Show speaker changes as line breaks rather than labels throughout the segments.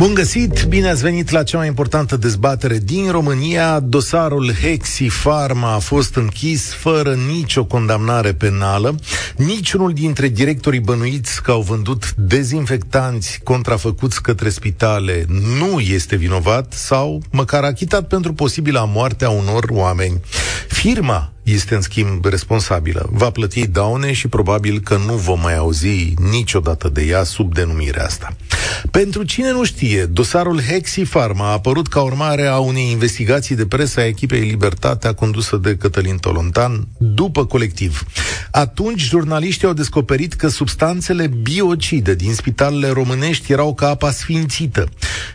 Bun găsit, bine ați venit la cea mai importantă dezbatere din România. Dosarul Hexi Pharma a fost închis fără nicio condamnare penală. Niciunul dintre directorii bănuiți că au vândut dezinfectanți contrafăcuți către spitale nu este vinovat sau măcar achitat pentru posibila moarte a unor oameni. Firma este în schimb responsabilă. Va plăti daune și probabil că nu vom mai auzi niciodată de ea sub denumirea asta. Pentru cine nu știe, dosarul Hexi Pharma a apărut ca urmare a unei investigații de presă a echipei Libertatea condusă de Cătălin Tolontan după colectiv. Atunci, jurnaliștii au descoperit că substanțele biocide din spitalele românești erau ca apa sfințită.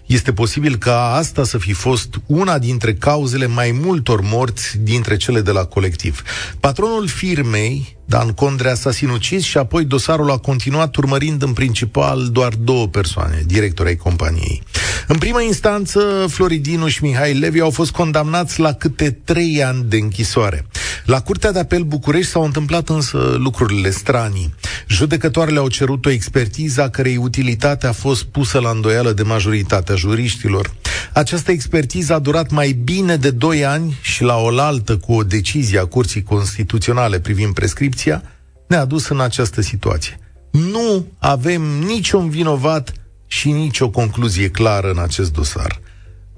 Este posibil ca asta să fi fost una dintre cauzele mai multor morți dintre cele de la colectiv. Patronul firmei, Dan Condrea s-a sinucis și apoi dosarul a continuat urmărind în principal doar două persoane, directori ai companiei. În prima instanță, Floridinu și Mihai Levi au fost condamnați la câte trei ani de închisoare. La Curtea de Apel București s-au întâmplat însă lucrurile stranii. Judecătoarele au cerut o expertiză a cărei utilitate a fost pusă la îndoială de majoritatea juriștilor. Această expertiză a durat mai bine de doi ani și la oaltă cu o decizie a Curții Constituționale privind prescripția, ne-a dus în această situație. Nu avem niciun vinovat și nicio concluzie clară în acest dosar.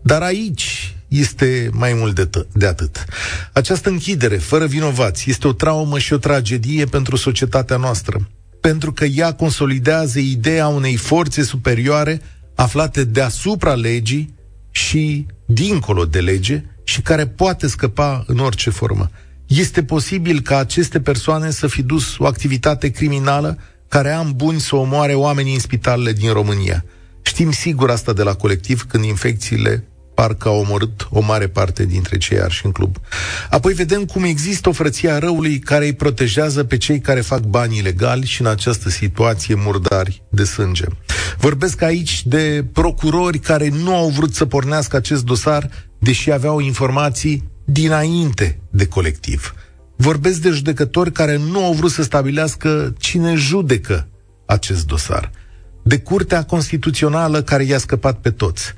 Dar aici este mai mult de, t- de atât. Această închidere, fără vinovați, este o traumă și o tragedie pentru societatea noastră, pentru că ea consolidează ideea unei forțe superioare aflate deasupra legii și dincolo de lege și care poate scăpa în orice formă. Este posibil ca aceste persoane să fi dus o activitate criminală care am buni să omoare oamenii în spitalele din România. Știm sigur asta de la colectiv când infecțiile parcă au omorât o mare parte dintre cei arși în club. Apoi vedem cum există o frăție a răului care îi protejează pe cei care fac bani ilegali și în această situație murdari de sânge. Vorbesc aici de procurori care nu au vrut să pornească acest dosar, deși aveau informații dinainte de colectiv. Vorbesc de judecători care nu au vrut să stabilească cine judecă acest dosar. De Curtea Constituțională care i-a scăpat pe toți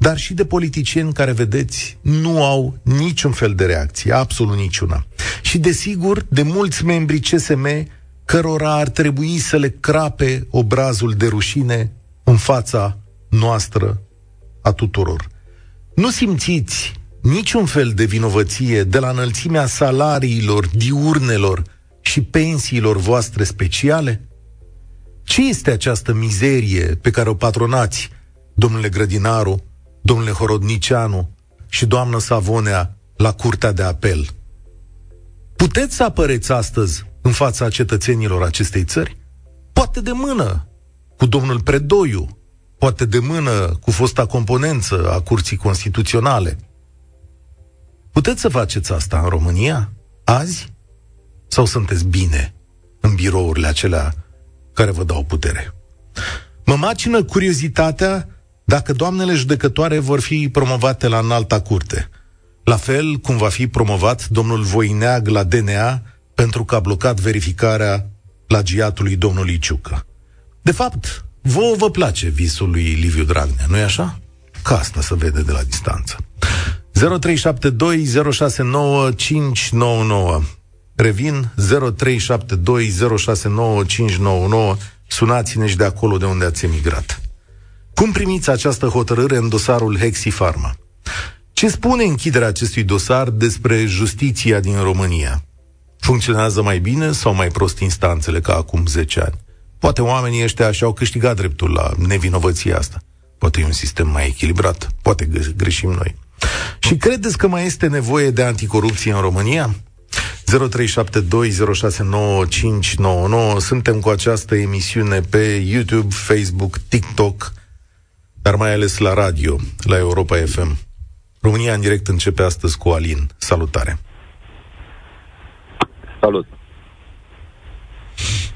dar și de politicieni care, vedeți, nu au niciun fel de reacție, absolut niciuna. Și, desigur, de mulți membri CSM cărora ar trebui să le crape obrazul de rușine în fața noastră a tuturor. Nu simțiți niciun fel de vinovăție de la înălțimea salariilor, diurnelor și pensiilor voastre speciale? Ce este această mizerie pe care o patronați, domnule Grădinaru, domnule Horodnicianu și doamnă Savonea la Curtea de Apel. Puteți să apăreți astăzi în fața cetățenilor acestei țări? Poate de mână cu domnul Predoiu, poate de mână cu fosta componență a Curții Constituționale. Puteți să faceți asta în România? Azi? Sau sunteți bine în birourile acelea care vă dau putere? Mă macină curiozitatea dacă doamnele judecătoare vor fi promovate la înalta curte. La fel cum va fi promovat domnul Voineag la DNA pentru că a blocat verificarea plagiatului domnului Ciucă. De fapt, vouă vă place visul lui Liviu Dragnea, nu-i așa? Ca asta se vede de la distanță. 0372069599 Revin 0372069599 Sunați-ne și de acolo de unde ați emigrat. Cum primiți această hotărâre în dosarul Hexi Pharma? Ce spune închiderea acestui dosar despre justiția din România? Funcționează mai bine sau mai prost instanțele ca acum 10 ani? Poate oamenii ăștia și-au câștigat dreptul la nevinovăția asta. Poate e un sistem mai echilibrat. Poate greșim noi. Și credeți că mai este nevoie de anticorupție în România? 0372069599 Suntem cu această emisiune pe YouTube, Facebook, TikTok dar mai ales la radio, la Europa FM. România în direct începe astăzi cu Alin. Salutare!
Salut!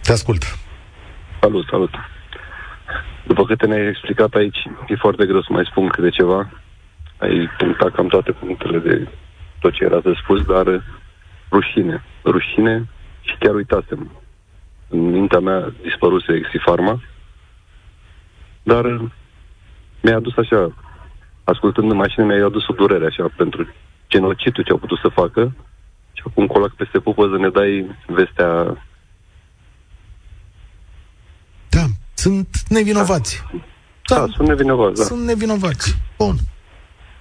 Te ascult!
Salut, salut! După câte ne-ai explicat aici, e foarte greu să mai spun câte ceva. Ai punctat cam toate punctele de tot ce era de spus, dar rușine. Rușine și chiar uitasem. În mintea mea dispăruse Exifarma, dar mi-a adus așa, ascultând în mașină, mi-a adus o durere așa pentru genocidul ce au putut să facă și acum colac peste pupă să ne dai vestea
Da, sunt nevinovați.
Da, da sunt nevinovați, da.
Sunt nevinovați. Bun.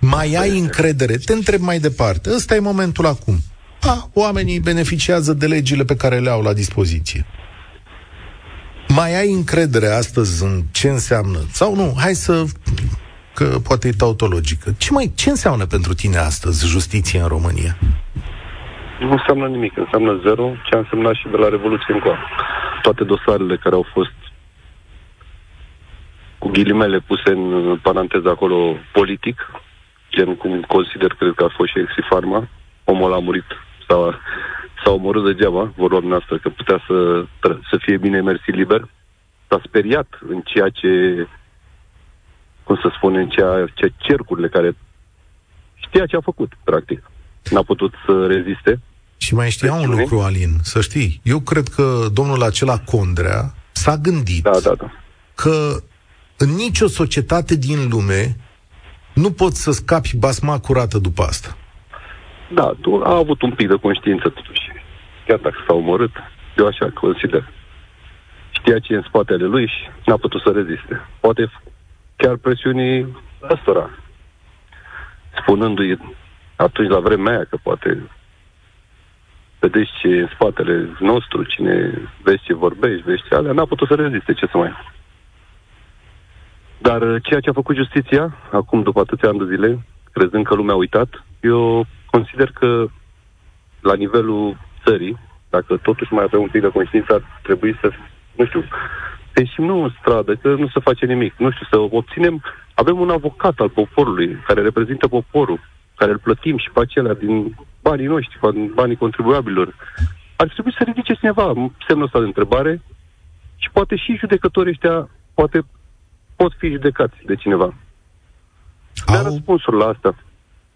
Mai ai încredere? Te întreb mai departe. Ăsta e momentul acum. A, oamenii beneficiază de legile pe care le au la dispoziție. Mai ai încredere astăzi în ce înseamnă? Sau nu? Hai să că poate e tautologică. Ce, mai, ce înseamnă pentru tine astăzi justiție în România?
Nu înseamnă nimic, înseamnă zero, ce a însemnat și de la Revoluție încoa. Toate dosarele care au fost cu ghilimele puse în paranteză acolo politic, gen cum consider, cred că a fost și Exifarma, omul a murit sau s-a omorât degeaba, vor lua noastră, că putea să, să fie bine mersi liber. S-a speriat în ceea ce, cum să spun, în ceea ce cercurile care știa ce a făcut, practic. N-a putut să reziste.
Și mai știa un lucru, Alin, să știi. Eu cred că domnul acela Condrea s-a gândit
da, da, da.
că în nicio societate din lume nu poți să scapi basma curată după asta.
Da, tu a avut un pic de conștiință totuși. Chiar dacă s-a omorât, eu așa consider. Știa ce e în spatele lui și n-a putut să reziste. Poate chiar presiunii ăstora, spunându-i atunci la vremea aia că poate vedeți ce e în spatele nostru, cine vezi ce vorbești, vezi ce alea, n-a putut să reziste, ce să mai dar uh, ceea ce a făcut justiția, acum după atâția ani de zile, crezând că lumea a uitat, eu consider că la nivelul țării, dacă totuși mai avem un pic de conștiință, ar trebui să, nu știu, să ieșim nu în stradă, că nu se face nimic, nu știu, să obținem, avem un avocat al poporului, care reprezintă poporul, care îl plătim și pe acelea din banii noștri, din banii contribuabilor. Ar trebui să ridice cineva semnul ăsta de întrebare și poate și judecătorii ăștia, poate pot fi judecați de cineva. Au... Dar răspunsul la asta.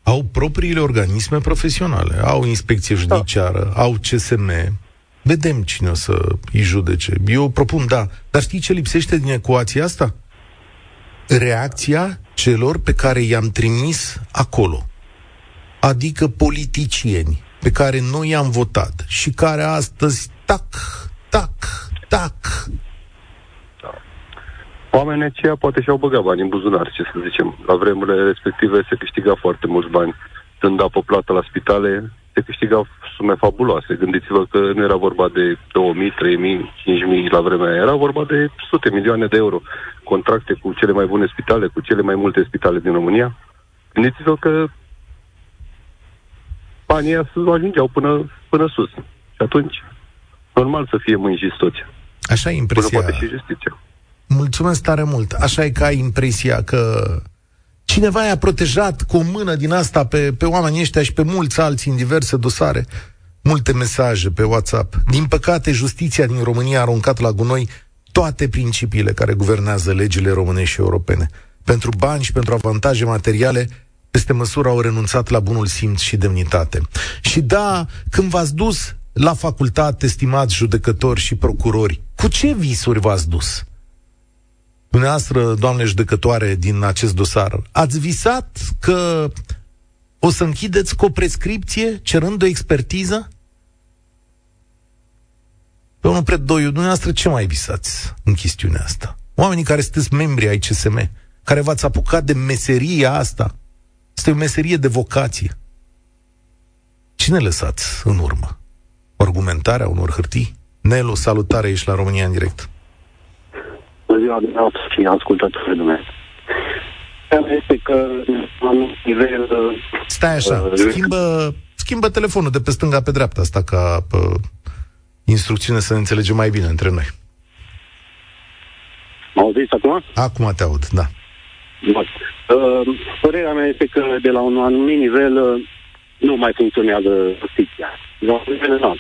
Au propriile organisme profesionale, au inspecție da. judiciară, da. au CSM. Vedem cine o să îi judece. Eu propun, da. Dar știi ce lipsește din ecuația asta? Reacția celor pe care i-am trimis acolo. Adică politicieni pe care noi i-am votat și care astăzi tac, tac, tac,
Oamenii aceia poate și-au băgat bani în buzunar, ce să zicem. La vremurile respective se câștiga foarte mulți bani. Când apă plată la spitale, se câștigau sume fabuloase. Gândiți-vă că nu era vorba de 2000, 3000, 5000 la vremea aia, era vorba de sute milioane de euro. Contracte cu cele mai bune spitale, cu cele mai multe spitale din România. Gândiți-vă că banii ăia ajungeau până, până sus. Și atunci, normal să fie mânjiți toți.
Așa e impresia.
Până poate și justiția.
Mulțumesc tare mult. Așa e că ai impresia că cineva i-a protejat cu o mână din asta pe, pe oamenii ăștia și pe mulți alții în diverse dosare. Multe mesaje pe WhatsApp. Din păcate, justiția din România a aruncat la gunoi toate principiile care guvernează legile românești și europene. Pentru bani și pentru avantaje materiale, peste măsură au renunțat la bunul simț și demnitate. Și da, când v-ați dus la facultate, estimați judecători și procurori, cu ce visuri v-ați dus? Dumneavoastră, doamne judecătoare, din acest dosar, ați visat că o să închideți cu o prescripție cerând o expertiză? Domnul Predoiu, dumneavoastră ce mai visați în chestiunea asta? Oamenii care sunteți membri ai CSM, care v-ați apucat de meseria asta, este o meserie de vocație. Cine lăsați în urmă? Argumentarea unor hârtii? Nelu, salutare, ești la România în direct.
Bună ziua dumneavoastră și ascultătorii dumneavoastră. Este că am nivel...
Stai așa, uh, schimbă, schimbă telefonul de pe stânga pe dreapta asta ca uh, instrucțiune să ne înțelegem mai bine între noi.
Mă auziți acum?
Acum te aud, da.
Bun. Uh, părerea mea este că de la un anumit nivel uh, nu mai funcționează justiția. De la un nivel înalt.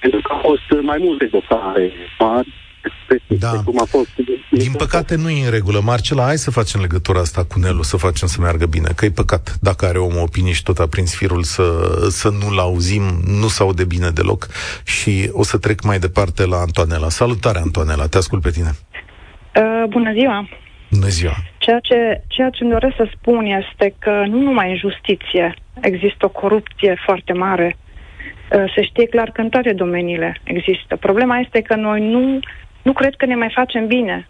Pentru că au fost mai multe dosare mari
da. cum a fost. Din păcate nu e în regulă. Marcela, hai să facem legătura asta cu Nelu, să facem să meargă bine, că e păcat dacă are om opinie și tot a prins firul să, să nu-l auzim, nu s aude bine deloc și o să trec mai departe la Antoanela. Salutare, Antoanela, te ascult pe tine.
Uh, bună ziua!
Bună ziua!
Ceea ce, ceea ce îmi doresc să spun este că nu numai în justiție există o corupție foarte mare, uh, se știe clar că în toate domeniile există. Problema este că noi nu, nu cred că ne mai facem bine.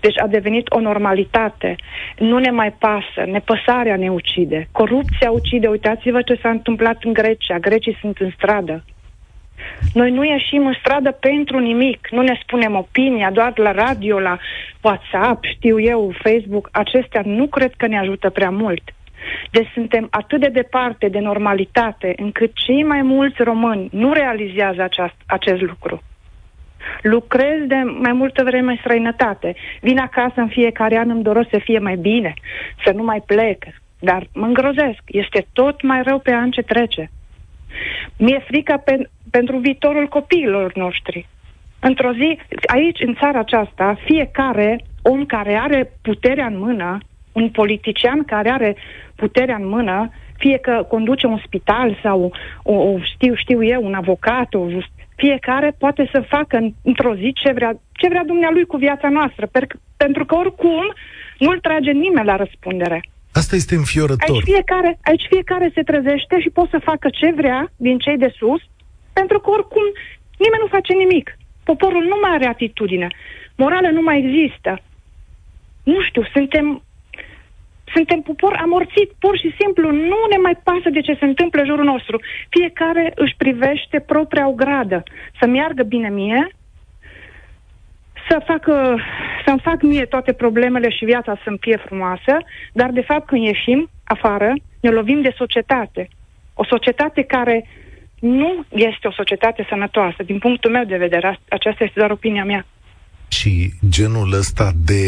Deci a devenit o normalitate. Nu ne mai pasă. Nepăsarea ne ucide. Corupția ucide. Uitați-vă ce s-a întâmplat în Grecia. Grecii sunt în stradă. Noi nu ieșim în stradă pentru nimic, nu ne spunem opinia, doar la radio, la WhatsApp, știu eu, Facebook, acestea nu cred că ne ajută prea mult. Deci suntem atât de departe de normalitate încât cei mai mulți români nu realizează aceast, acest lucru. Lucrez de mai multă vreme în străinătate. Vin acasă în fiecare an, îmi doresc să fie mai bine, să nu mai plec. Dar mă îngrozesc. Este tot mai rău pe an ce trece. Mi-e frică pe, pentru viitorul copiilor noștri. Într-o zi, aici, în țara aceasta, fiecare om care are puterea în mână, un politician care are puterea în mână, fie că conduce un spital sau, o, o, știu, știu eu, un avocat, o just, fiecare poate să facă într-o zi ce vrea, ce vrea dumnealui cu viața noastră, per, pentru că oricum nu-l trage nimeni la răspundere.
Asta este înfiorător.
Aici fiecare, aici fiecare se trezește și poate să facă ce vrea din cei de sus, pentru că oricum nimeni nu face nimic. Poporul nu mai are atitudine. Morală nu mai există. Nu știu, suntem suntem popor amorțit, pur și simplu. Nu ne mai pasă de ce se întâmplă în jurul nostru. Fiecare își privește propria ogradă. Să meargă bine mie, să facă, să-mi fac mie toate problemele și viața să-mi fie frumoasă, dar de fapt când ieșim afară, ne lovim de societate. O societate care nu este o societate sănătoasă. Din punctul meu de vedere, aceasta este doar opinia mea.
Și genul ăsta de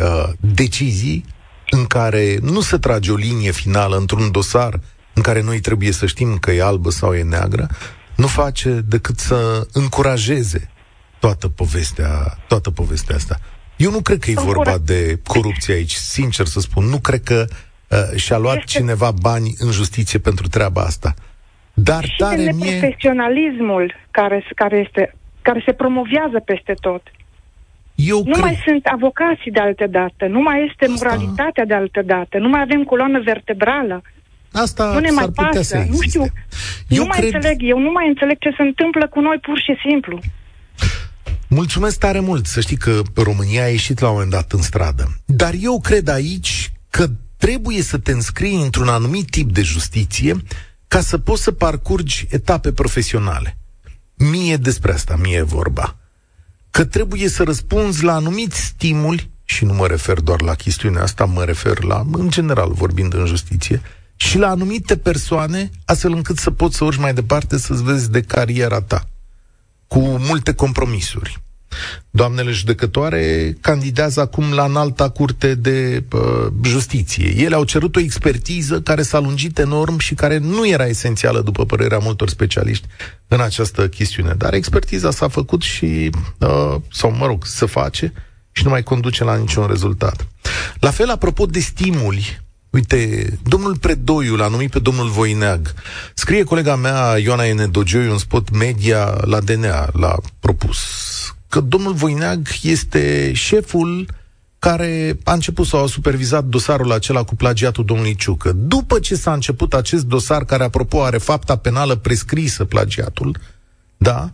uh, decizii în care nu se trage o linie finală într-un dosar în care noi trebuie să știm că e albă sau e neagră, nu face decât să încurajeze toată povestea, toată povestea asta. Eu nu cred că e vorba de corupție aici, sincer să spun. Nu cred că uh, și-a luat este... cineva bani în justiție pentru treaba asta. Dar
și
tare
de
mie...
profesionalismul care, care, este, care se promovează peste tot.
Eu
nu
cred...
mai sunt avocații de altă dată, nu mai este Asta... moralitatea de altă dată, nu mai avem coloană vertebrală.
Asta
nu ne mai pasă. Nu știu. Eu nu cred... mai înțeleg. Eu nu mai înțeleg ce se întâmplă cu noi pur și simplu.
Mulțumesc tare mult. Să știi că România a ieșit la un moment dat în stradă. Dar eu cred aici că trebuie să te înscrii într-un anumit tip de justiție ca să poți să parcurgi etape profesionale. Mie despre asta, mie e vorba. Că trebuie să răspunzi la anumiți stimuli, și nu mă refer doar la chestiunea asta, mă refer la, în general, vorbind în justiție, și la anumite persoane, astfel încât să poți să urci mai departe să-ți vezi de cariera ta cu multe compromisuri. Doamnele judecătoare candidează acum la înalta curte de uh, justiție. Ele au cerut o expertiză care s-a lungit enorm și care nu era esențială, după părerea multor specialiști, în această chestiune. Dar expertiza s-a făcut și, uh, sau mă rog, se face și nu mai conduce la niciun rezultat. La fel, apropo de stimuli, Uite, domnul Predoiu l-a numit pe domnul Voineag. Scrie colega mea, Ioana Enedogioiu, un spot media la DNA, l-a propus. Că domnul Voineag este șeful care a început sau a supervizat dosarul acela cu plagiatul domnului Ciucă. După ce s-a început acest dosar, care, apropo, are fapta penală prescrisă plagiatul, da,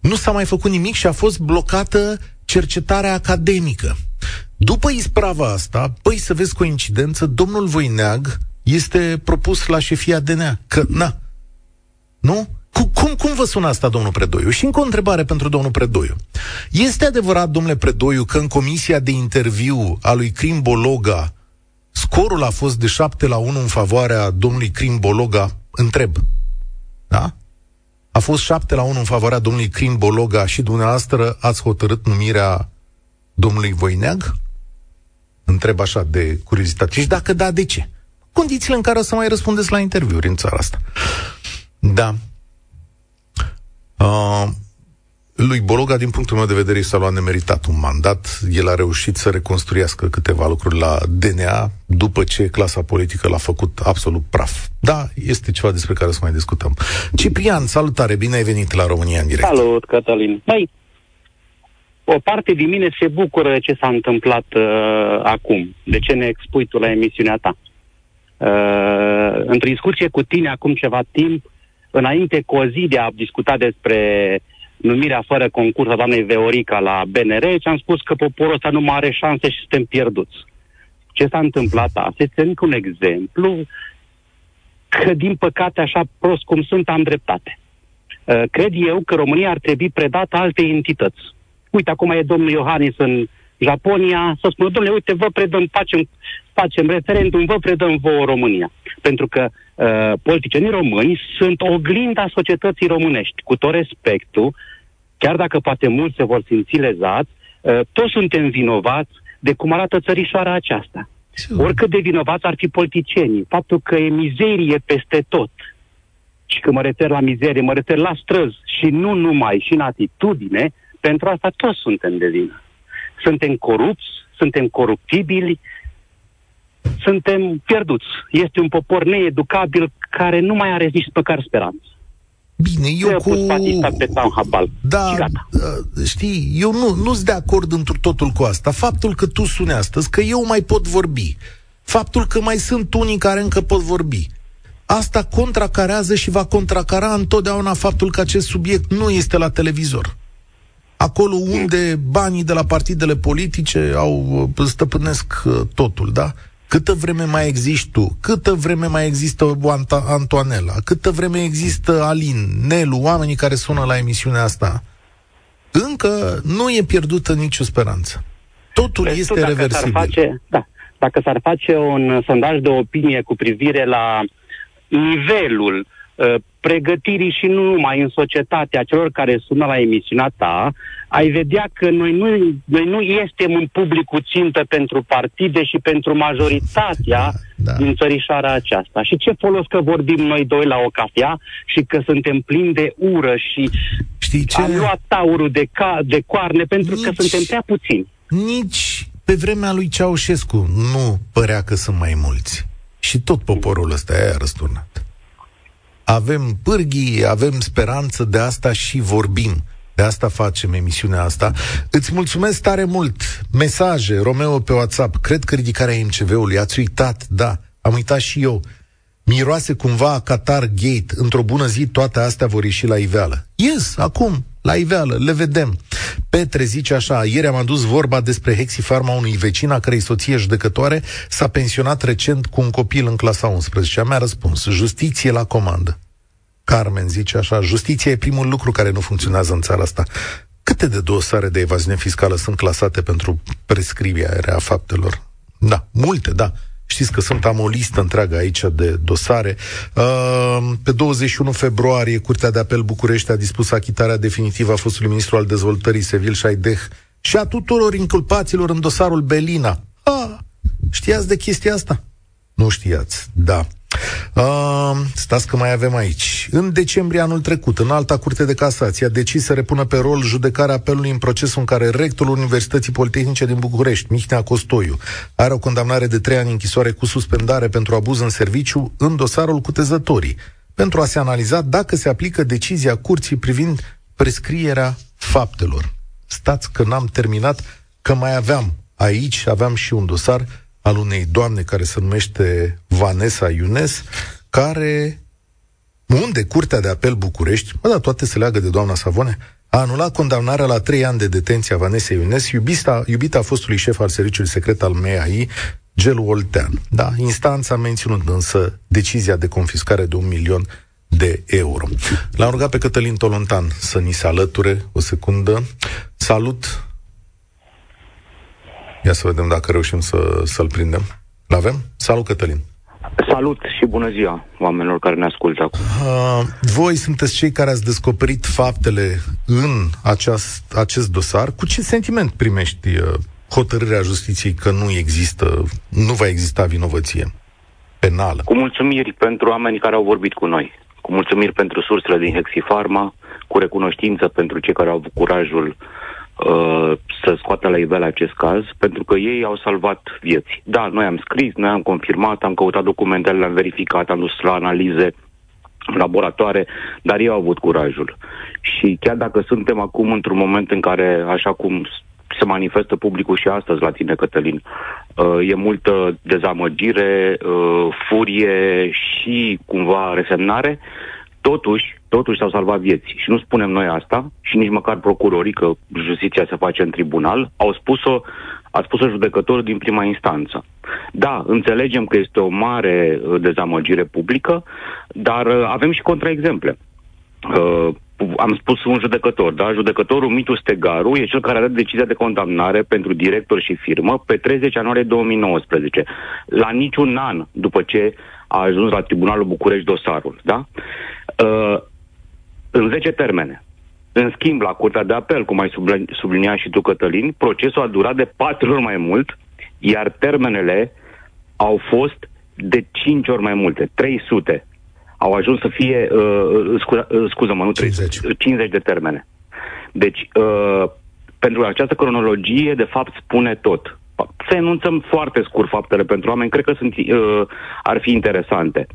nu s-a mai făcut nimic și a fost blocată cercetarea academică. După isprava asta, păi să vezi coincidență, domnul Voineag este propus la șefia DNA. Că, na, nu? Cum, cum vă sună asta, domnul Predoiu? Și încă o întrebare pentru domnul Predoiu. Este adevărat, domnule Predoiu, că în comisia de interviu a lui Crim Bologa scorul a fost de 7 la 1 în favoarea domnului Crim Bologa? Întreb. Da? A fost 7 la 1 în favoarea domnului Crim Bologa și dumneavoastră ați hotărât numirea domnului Voineag? Întreb așa de curiozitate. Și dacă da, de ce? Condițiile în care o să mai răspundeți la interviuri în țara asta. Da. Uh, lui Bologa, din punctul meu de vedere, s-a luat nemeritat un mandat. El a reușit să reconstruiască câteva lucruri la DNA după ce clasa politică l-a făcut absolut praf. Da, este ceva despre care să mai discutăm. Ciprian, salutare, bine ai venit la România în direct.
Salut, Cătălin. Băi, o parte din mine se bucură de ce s-a întâmplat uh, acum, de ce ne expui tu la emisiunea ta. Uh, într-o discuție cu tine acum ceva timp, înainte cu o zi de a discuta despre numirea fără concurs a doamnei Veorica la BNR, și am spus că poporul ăsta nu mai are șanse și suntem pierduți. Ce s-a întâmplat asta este încă un exemplu că, din păcate, așa prost cum sunt, am dreptate. Uh, cred eu că România ar trebui predată alte entități. Uite, acum e domnul Iohannis în Japonia, să spună, domnule, uite, vă predăm, facem, facem referendum, vă predăm vouă România. Pentru că uh, politicienii români sunt oglinda societății românești, cu tot respectul, chiar dacă poate mulți se vor simți lezați, uh, toți suntem vinovați de cum arată țărișoara aceasta. Oricât de vinovați ar fi politicienii, faptul că e mizerie peste tot, și când mă refer la mizerie, mă refer la străzi și nu numai, și în atitudine, pentru asta toți suntem de vină. Suntem corupți, suntem coruptibili, suntem pierduți. Este un popor needucabil care nu mai are nici măcar speranță.
Bine, eu cu...
Pe
da, uh, știi, eu nu, nu sunt de acord într totul cu asta. Faptul că tu suni astăzi, că eu mai pot vorbi, faptul că mai sunt unii care încă pot vorbi, asta contracarează și va contracara întotdeauna faptul că acest subiect nu este la televizor. Acolo unde banii de la partidele politice au uh, stăpânesc uh, totul, da? Câtă vreme mai existi tu, câtă vreme mai există Antoanela, câtă vreme există Alin, Nelu, oamenii care sună la emisiunea asta, încă nu e pierdută nicio speranță. Totul deci, este dacă reversibil.
S-ar face, da, dacă s-ar face un sondaj de opinie cu privire la nivelul uh, pregătirii și nu numai în societatea celor care sună la emisiunea ta, ai vedea că noi nu, noi nu este un public țintă pentru partide și pentru majoritatea da, da. din țărișoara aceasta. Și ce folos că vorbim noi doi la o cafea și că suntem plini de ură și
Știi ce?
am luat taurul de, ca, de coarne pentru nici, că suntem prea puțini.
Nici pe vremea lui Ceaușescu nu părea că sunt mai mulți. Și tot poporul ăsta e răsturnat. Avem pârghii, avem speranță de asta și vorbim. De asta facem emisiunea asta. Îți mulțumesc tare mult. Mesaje, Romeo pe WhatsApp. Cred că ridicarea MCV-ului. Ați uitat, da. Am uitat și eu. Miroase cumva Qatar Gate. Într-o bună zi toate astea vor ieși la iveală. Yes, acum, la iveală, le vedem. Petre zice așa, ieri am adus vorba despre Hexifarma unui vecin a cărei soție judecătoare s-a pensionat recent cu un copil în clasa 11. Mi-a răspuns, justiție la comandă. Carmen zice așa, justiția e primul lucru care nu funcționează în țara asta. Câte de dosare de evaziune fiscală sunt clasate pentru prescrierea faptelor? Da, multe, da. Știți că sunt am o listă întreagă aici de dosare. Uh, pe 21 februarie, Curtea de Apel București a dispus achitarea definitivă a fostului ministru al dezvoltării Sevil Șaideh și a tuturor inculpaților în dosarul Belina. Ah, știați de chestia asta? Nu știați, da. Uh, stați că mai avem aici. În decembrie anul trecut, în alta curte de casație a decis să repună pe rol judecarea apelului în procesul în care rectorul Universității Politehnice din București, Mihnea Costoiu, are o condamnare de trei ani închisoare cu suspendare pentru abuz în serviciu în dosarul cutezătorii, pentru a se analiza dacă se aplică decizia curții privind prescrierea faptelor. Stați că n-am terminat, că mai aveam aici, aveam și un dosar al unei doamne care se numește Vanessa Iunes, care unde Curtea de Apel București, mă, da, toate se leagă de doamna Savone, a anulat condamnarea la trei ani de detenție a Vanessa Iunes, iubita, iubita fostului șef al serviciului secret al MEAI, Gelu Oltean. Da, instanța a menținut însă decizia de confiscare de un milion de euro. L-am rugat pe Cătălin Tolontan să ni se alăture o secundă. Salut, Ia să vedem dacă reușim să, să-l prindem. L-avem? Salut, Cătălin!
Salut și bună ziua oamenilor care ne ascultă acum. Uh,
voi sunteți cei care ați descoperit faptele în aceast, acest dosar. Cu ce sentiment primești uh, hotărârea justiției că nu există, nu va exista vinovăție penală?
Cu mulțumiri pentru oamenii care au vorbit cu noi. cu mulțumiri pentru sursele din Hexifarma, cu recunoștință pentru cei care au avut curajul uh, să scoată la iveală acest caz, pentru că ei au salvat vieți. Da, noi am scris, noi am confirmat, am căutat documentele, le-am verificat, am dus la analize laboratoare, dar ei au avut curajul. Și chiar dacă suntem acum într-un moment în care, așa cum se manifestă publicul și astăzi la tine, Cătălin. Uh, e multă dezamăgire, uh, furie și cumva resemnare. Totuși, totuși s-au salvat vieți. Și nu spunem noi asta, și nici măcar procurorii, că justiția se face în tribunal, au spus-o, a spus-o judecătorul din prima instanță. Da, înțelegem că este o mare uh, dezamăgire publică, dar avem și contraexemple. Uh, am spus un judecător, da? Judecătorul Mitu Stegaru e cel care a dat decizia de condamnare pentru director și firmă pe 30 ianuarie 2019, la niciun an după ce a ajuns la Tribunalul București dosarul, da? Uh, în 10 termene. În schimb, la Curtea de Apel, cum ai subliniat și tu, Cătălin, procesul a durat de patru ori mai mult, iar termenele au fost de 5 ori mai multe, 300 au ajuns să fie, uh, scu- uh, scuză-mă, nu
50.
50 de termene. Deci, uh, pentru această cronologie, de fapt, spune tot. Să enunțăm foarte scurt faptele pentru oameni, cred că sunt, uh, ar fi interesante.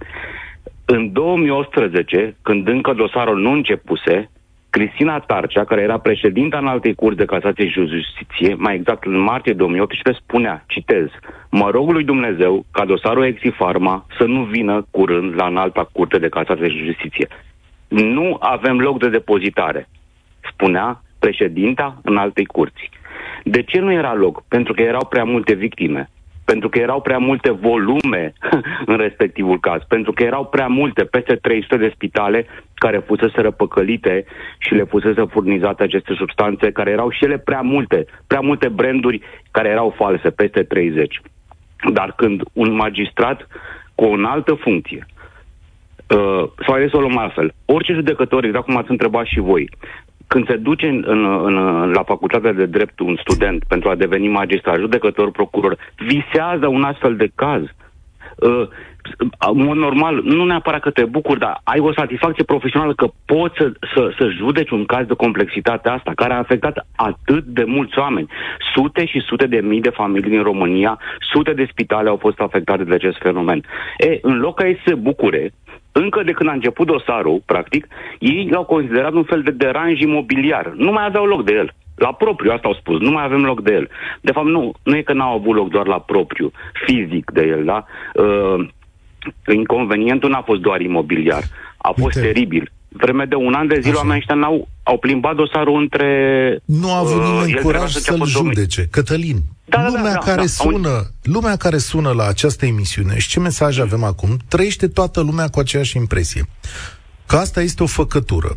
În 2018, când încă dosarul nu începuse, Cristina Tarcea, care era președinta în altei curs de casație și justiție, mai exact în martie 2018, spunea, citez, mă rog lui Dumnezeu ca dosarul Exifarma să nu vină curând la înalta curte de casație și justiție. Nu avem loc de depozitare, spunea președinta în altei curți. De ce nu era loc? Pentru că erau prea multe victime pentru că erau prea multe volume în respectivul caz, pentru că erau prea multe, peste 300 de spitale care fusese răpăcălite și le fusese furnizate aceste substanțe, care erau și ele prea multe, prea multe branduri care erau false, peste 30. Dar când un magistrat cu o altă funcție, uh, sau ales o luăm altfel, orice judecător, exact cum ați întrebat și voi, când se duce în, în, în, la facultatea de drept un student pentru a deveni magistrat, judecător, procuror, visează un astfel de caz. Uh, în mod normal, nu neapărat că te bucuri, dar ai o satisfacție profesională că poți să, să, să judeci un caz de complexitate asta, care a afectat atât de mulți oameni. Sute și sute de mii de familii din România, sute de spitale au fost afectate de acest fenomen. E, în loc ca ei să se bucure, încă de când a început dosarul, practic, ei l-au considerat un fel de deranj imobiliar. Nu mai aveau loc de el. La propriu, asta au spus, nu mai avem loc de el. De fapt, nu, nu e că n-au avut loc doar la propriu, fizic de el, da? Uh, inconvenientul n-a fost doar imobiliar, a fost Uite. teribil. Vreme de un an de zile, oamenii ăștia n-au, au plimbat dosarul între...
Nu a avut uh, nimeni uh, curaj să-l judece. Cătălin, da, da, lumea, da, da, care da, sună, lumea care sună la această emisiune și ce mesaj avem acum, trăiește toată lumea cu aceeași impresie. Că asta este o făcătură.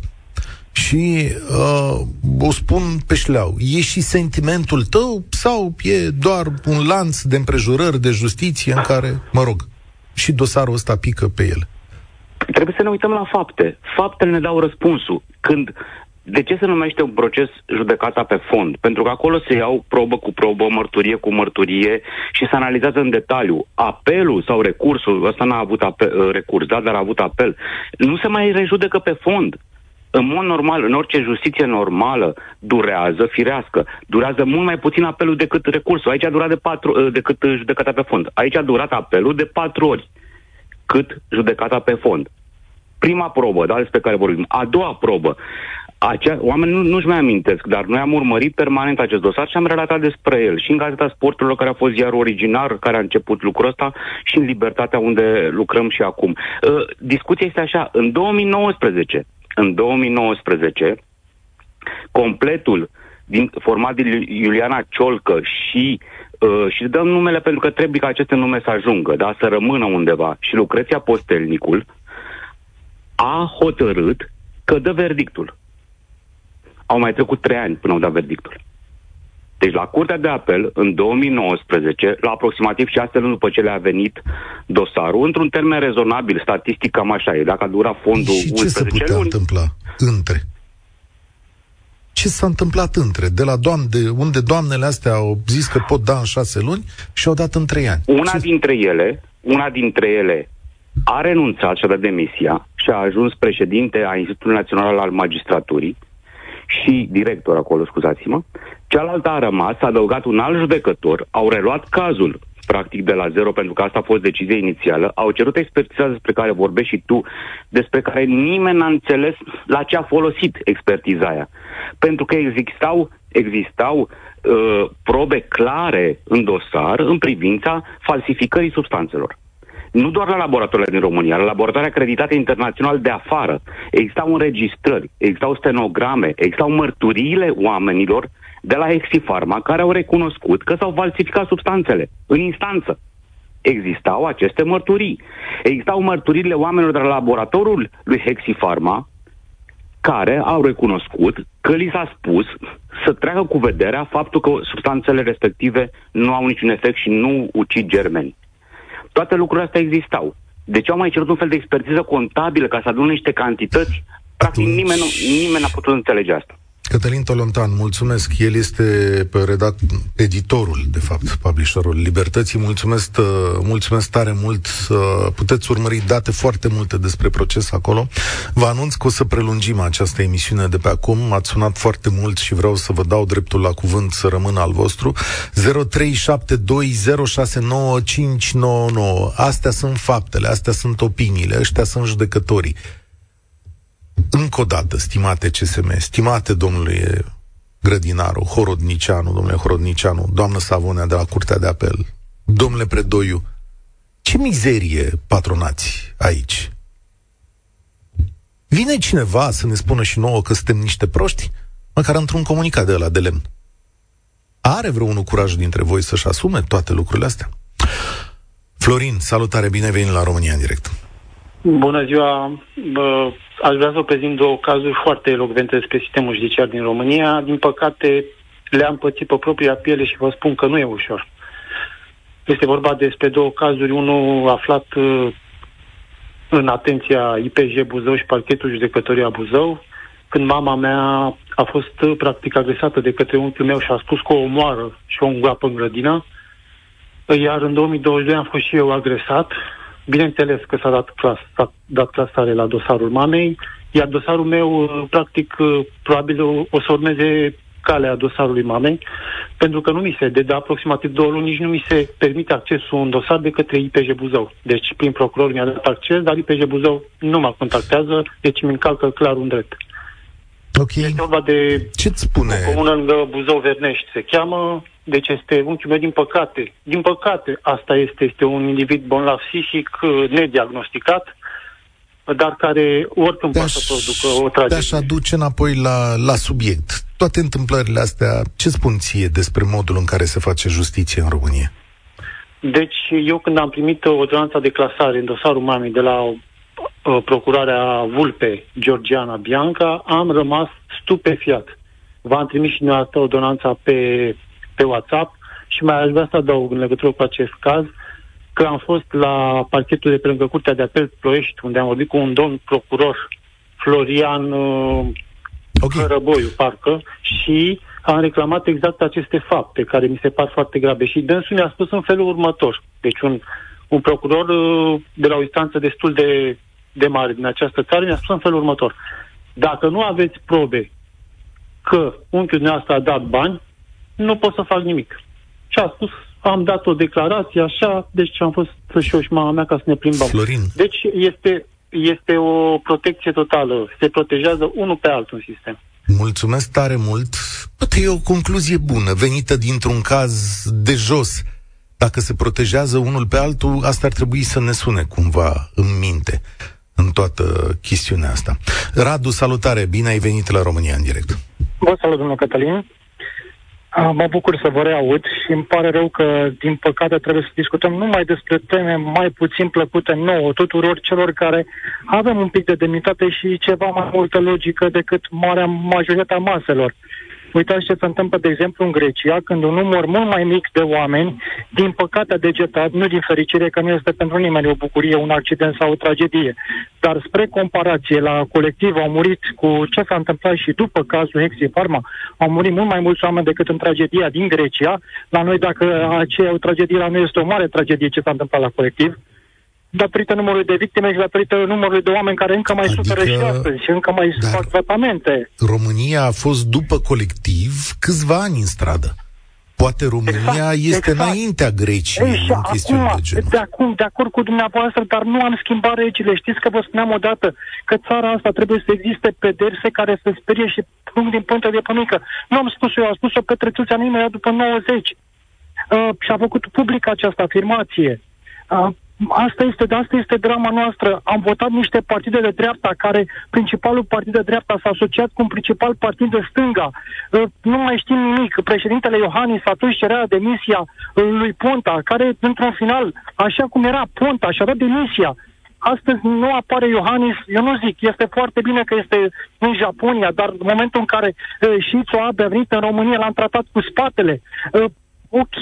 Și uh, o spun pe șleau, e și sentimentul tău sau e doar un lanț de împrejurări de justiție în care, mă rog, și dosarul ăsta pică pe el?
Trebuie să ne uităm la fapte. Faptele ne dau răspunsul. Când de ce se numește un proces judecata pe fond? Pentru că acolo se iau probă cu probă, mărturie cu mărturie și se analizează în detaliu. Apelul sau recursul, ăsta n-a avut apel, uh, recurs, da, dar a avut apel, nu se mai rejudecă pe fond. În mod normal, în orice justiție normală, durează, firească, durează mult mai puțin apelul decât recursul. Aici a durat de patru, uh, decât judecata pe fond. Aici a durat apelul de patru ori cât judecata pe fond. Prima probă, da, despre care vorbim. A doua probă. Acea, oamenii nu, nu-și mai amintesc, dar noi am urmărit permanent acest dosar și am relatat despre el. Și în Gazeta Sporturilor, care a fost ziarul originar, care a început lucrul ăsta, și în Libertatea, unde lucrăm și acum. Uh, discuția este așa. În 2019, în 2019, completul din, format din Iuliana Ciolcă și uh, și dăm numele pentru că trebuie ca aceste nume să ajungă, da, să rămână undeva. Și Lucreția Postelnicul a hotărât că dă verdictul. Au mai trecut trei ani până au dat verdictul. Deci la Curtea de Apel, în 2019, la aproximativ șase luni după ce le-a venit dosarul, într-un termen rezonabil, statistic cam așa e, dacă a durat fondul
și ce se putea luni, întâmpla între? Ce s-a întâmplat între? De la doamne, de unde doamnele astea au zis că pot da în șase luni și au dat în trei ani.
Una
ce...
dintre ele, una dintre ele a renunțat și a dat demisia și a ajuns președinte a Institutului Național al Magistraturii și director acolo, scuzați-mă. Cealaltă a rămas, a adăugat un alt judecător, au reluat cazul practic de la zero, pentru că asta a fost decizia inițială, au cerut expertiza despre care vorbești și tu, despre care nimeni n-a înțeles la ce a folosit expertiza aia. Pentru că existau, existau uh, probe clare în dosar în privința falsificării substanțelor nu doar la laboratoarele din România, la laboratoare acreditate internațional de afară. Existau înregistrări, existau stenograme, existau mărturiile oamenilor de la Hexifarma care au recunoscut că s-au falsificat substanțele în instanță. Existau aceste mărturii. Existau mărturiile oamenilor de la laboratorul lui Hexifarma care au recunoscut că li s-a spus să treacă cu vederea faptul că substanțele respective nu au niciun efect și nu ucid germeni. Toate lucrurile astea existau. De ce au mai cerut un fel de expertiză contabilă ca să adună niște cantități? Practic
Atunci...
nimeni, nu, nimeni n-a putut înțelege asta.
Cătălin Tolontan, mulțumesc. El este redact, editorul, de fapt, publisherul Libertății. Mulțumesc, uh, mulțumesc tare mult. Uh, puteți urmări date foarte multe despre proces acolo. Vă anunț că o să prelungim această emisiune de pe acum. Ați sunat foarte mult și vreau să vă dau dreptul la cuvânt să rămână al vostru. 0372069599. Astea sunt faptele, astea sunt opiniile, ăștia sunt judecătorii încă o dată, stimate CSM, stimate domnule Grădinaru, Horodnicianu, domnule Horodnicianu, doamnă Savonea de la Curtea de Apel, domnule Predoiu, ce mizerie patronați aici? Vine cineva să ne spună și nouă că suntem niște proști? Măcar într-un comunicat de la de lemn. Are vreunul curajul dintre voi să-și asume toate lucrurile astea? Florin, salutare, bine venit la România în direct.
Bună ziua! Bă, aș vrea să prezint două cazuri foarte elocvente despre sistemul judiciar din România. Din păcate, le-am pățit pe propria piele și vă spun că nu e ușor. Este vorba despre două cazuri, unul aflat uh, în atenția IPJ Buzău și parchetul judecătoria Buzău, când mama mea a fost uh, practic agresată de către unchiul meu și a spus că o omoară și o îngroapă în grădină. Iar în 2022 am fost și eu agresat Bineînțeles că s-a dat, clas, s-a dat clasare la dosarul mamei, iar dosarul meu, uh, practic, uh, probabil o să urmeze calea dosarului mamei, pentru că nu mi se, de, de aproximativ două luni, nici nu mi se permite accesul un dosar de către IPJ Buzău. Deci, prin procuror mi-a dat acces, dar IPJ Buzău nu mă contactează, deci mi încalcă clar un drept.
Ok.
Este vorba de
Ce-ți spune?
o comună lângă Buzău Vernești, se cheamă, deci este unchiul meu, din păcate, din păcate, asta este, este un individ bolnav psihic, uh, nediagnosticat, dar care oricând poate să producă o tragedie.
Te-aș aduce înapoi la, la subiect. Toate întâmplările astea, ce spun ție despre modul în care se face justiție în România?
Deci, eu când am primit ordonanța de clasare în dosarul mamei de la uh, procurarea Vulpe, Georgiana Bianca, am rămas stupefiat. V-am trimis și noi ordonanța pe pe WhatsApp și mai aș vrea să adaug în legătură cu acest caz că am fost la parchetul de pe lângă Curtea de Apel Ploiești, unde am vorbit cu un domn procuror, Florian uh, okay. Cărăboiu, parcă, și am reclamat exact aceste fapte, care mi se par foarte grave. Și dânsul mi-a spus în felul următor. Deci un, un procuror uh, de la o instanță destul de, de mare din această țară mi-a spus în felul următor. Dacă nu aveți probe că unchiul dumneavoastră a dat bani, nu pot să fac nimic. Și a spus, am dat o declarație așa, deci am fost și eu și mama mea ca să ne plimbăm.
Florin.
Deci este, este o protecție totală. Se protejează unul pe altul în sistem.
Mulțumesc tare mult. Poate e o concluzie bună, venită dintr-un caz de jos. Dacă se protejează unul pe altul, asta ar trebui să ne sune cumva în minte în toată chestiunea asta. Radu, salutare, bine ai venit la România în direct.
Vă salut, domnul Cătălin. Mă bucur să vă reaud și îmi pare rău că, din păcate, trebuie să discutăm numai despre teme mai puțin plăcute nouă, tuturor celor care avem un pic de demnitate și ceva mai multă logică decât marea majoritatea maselor. Uitați ce se întâmplă, de exemplu, în Grecia, când un număr mult mai mic de oameni, din păcate a degetat, nu din fericire, că nu este pentru nimeni o bucurie, un accident sau o tragedie, dar spre comparație la colectiv au murit cu ce s-a întâmplat și după cazul Hexi Pharma, au murit mult mai mulți oameni decât în tragedia din Grecia. La noi, dacă aceea o tragedie, la noi este o mare tragedie ce s-a întâmplat la colectiv. Datorită numărului de victime și datorită numărului de oameni care încă mai adică, suferă și astăzi și încă mai fac tratamente.
România a fost după colectiv câțiva ani în stradă. Poate România exact, este exact. înaintea Greciei Ei, în chestiuni acum, de genul.
De acum, de acord cu dumneavoastră, dar nu am schimbat regile. Știți că vă spuneam odată că țara asta trebuie să existe pedepse care să sperie și punct din punct de pămâncă. Nu am spus eu, a spus-o Petre Țuțea imediat după 90. Uh, și a făcut public această afirmație. Uh, Asta este, de asta este drama noastră. Am votat niște partide de dreapta care principalul partid de dreapta s-a asociat cu un principal partid de stânga. Uh, nu mai știm nimic. Președintele Iohannis atunci cerea demisia lui Ponta, care într-un final, așa cum era Ponta, și-a dat demisia. Astăzi nu apare Iohannis, eu nu zic, este foarte bine că este în Japonia, dar în momentul în care uh, Shizu Abe a venit în România, l-am tratat cu spatele. Uh, ok,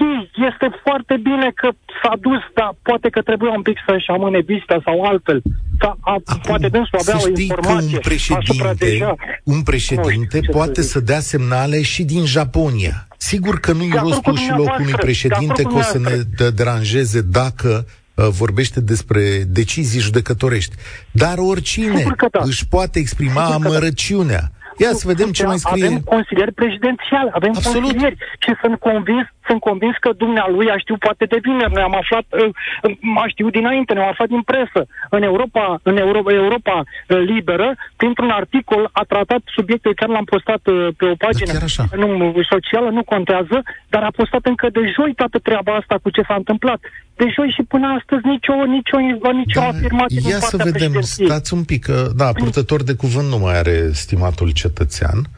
este foarte bine că s-a dus, dar poate că trebuie un pic să-și amâne vizita sau altfel. Ca, a, Acum, poate dânsul avea o informație
un președinte, deja... un președinte nu, poate să dea semnale și din Japonia. Sigur că nu-i rostul și locul unui președinte că o să ne deranjeze dacă uh, vorbește despre decizii judecătorești. Dar oricine da. își poate exprima da. amărăciunea. Da Ia să vedem ce mai scrie.
Avem consilieri prezidențiali, avem Absolut. consilieri și sunt convins, sunt convins că dumnealui a știut poate de vineri, noi am aflat, uh, a știut dinainte, ne-am aflat din presă. În Europa, în Europa, Europa uh, liberă, printr-un articol a tratat subiectul care l-am postat uh, pe o pagină nu, socială, nu contează, dar a postat încă de joi toată treaba asta cu ce s-a întâmplat. De joi și până astăzi nicio, nicio, nicio da, afirmație
Ia să vedem, stați un pic, că, da, purtător de cuvânt nu mai are stimatul cetățean,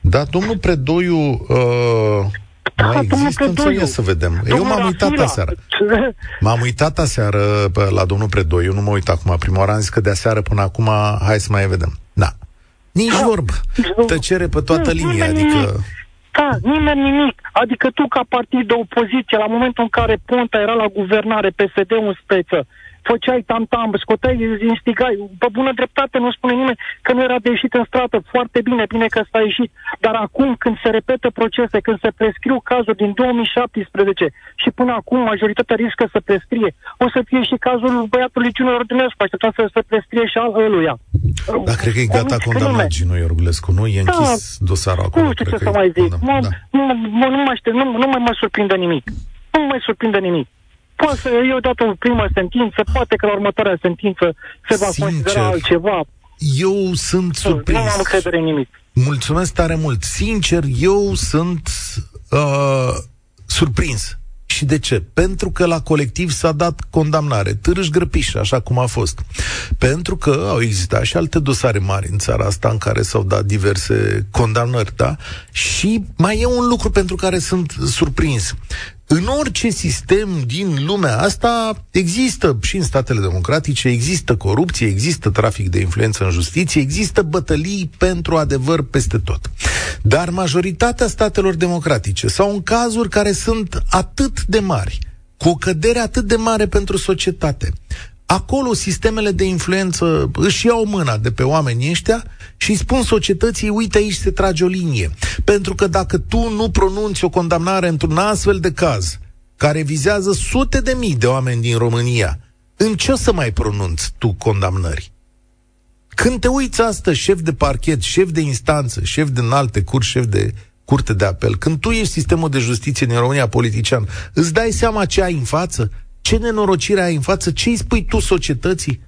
dar domnul Predoiu uh, mai da, există în să vedem. Domnul Eu m-am uitat Rafila. aseară. M-am uitat aseară la domnul Predoiu, nu mă uit acum. Prima oară am zis că de aseară până acum, hai să mai vedem. Da. Nici da. vorbă. Tăcere pe toată linia, adică...
Da, nimeni nimic. Adică tu ca partid de opoziție, la momentul în care Ponta era la guvernare, PSD în speță, făceai tam-tam, scoteai, instigai. Pe bună dreptate nu spune nimeni că nu era de ieșit în stradă. Foarte bine, bine că s-a ieșit. Dar acum, când se repetă procese, când se prescriu cazuri din 2017 și până acum majoritatea riscă să prescrie, o să fie și cazul băiatului Gino Ordulescu, așteptăm să se prescrie și al ăluia.
Dar cred că e gata condamnat Gino Iorgulescu, nu? E da. închis da, dosarul acolo.
Nu știu ce să mai zic. Nu, da. nu, nu, nu, mai știu, nu, nu mai mă surprinde nimic. Nu mai surprinde nimic. Poate să eu dat o primă sentință, poate că la următoarea sentință se va Sincer, considera altceva.
Eu sunt surprins. Nu
am încredere în nimic.
Mulțumesc tare mult. Sincer, eu sunt uh, surprins. Și de ce? Pentru că la colectiv s-a dat condamnare, târâș grăpiș, așa cum a fost. Pentru că au existat și alte dosare mari în țara asta în care s-au dat diverse condamnări, da? Și mai e un lucru pentru care sunt surprins. În orice sistem din lumea asta există și în statele democratice, există corupție, există trafic de influență în justiție, există bătălii pentru adevăr peste tot. Dar majoritatea statelor democratice sau în cazuri care sunt atât de mari, cu o cădere atât de mare pentru societate, acolo sistemele de influență își iau mâna de pe oamenii ăștia și spun societății, uite aici se trage o linie. Pentru că dacă tu nu pronunți o condamnare într-un astfel de caz, care vizează sute de mii de oameni din România, în ce o să mai pronunți tu condamnări? Când te uiți astăzi, șef de parchet, șef de instanță, șef de înalte curs, șef de curte de apel, când tu ești sistemul de justiție din România politician, îți dai seama ce ai în față? Ce nenorocire ai în față? Ce îi spui tu societății?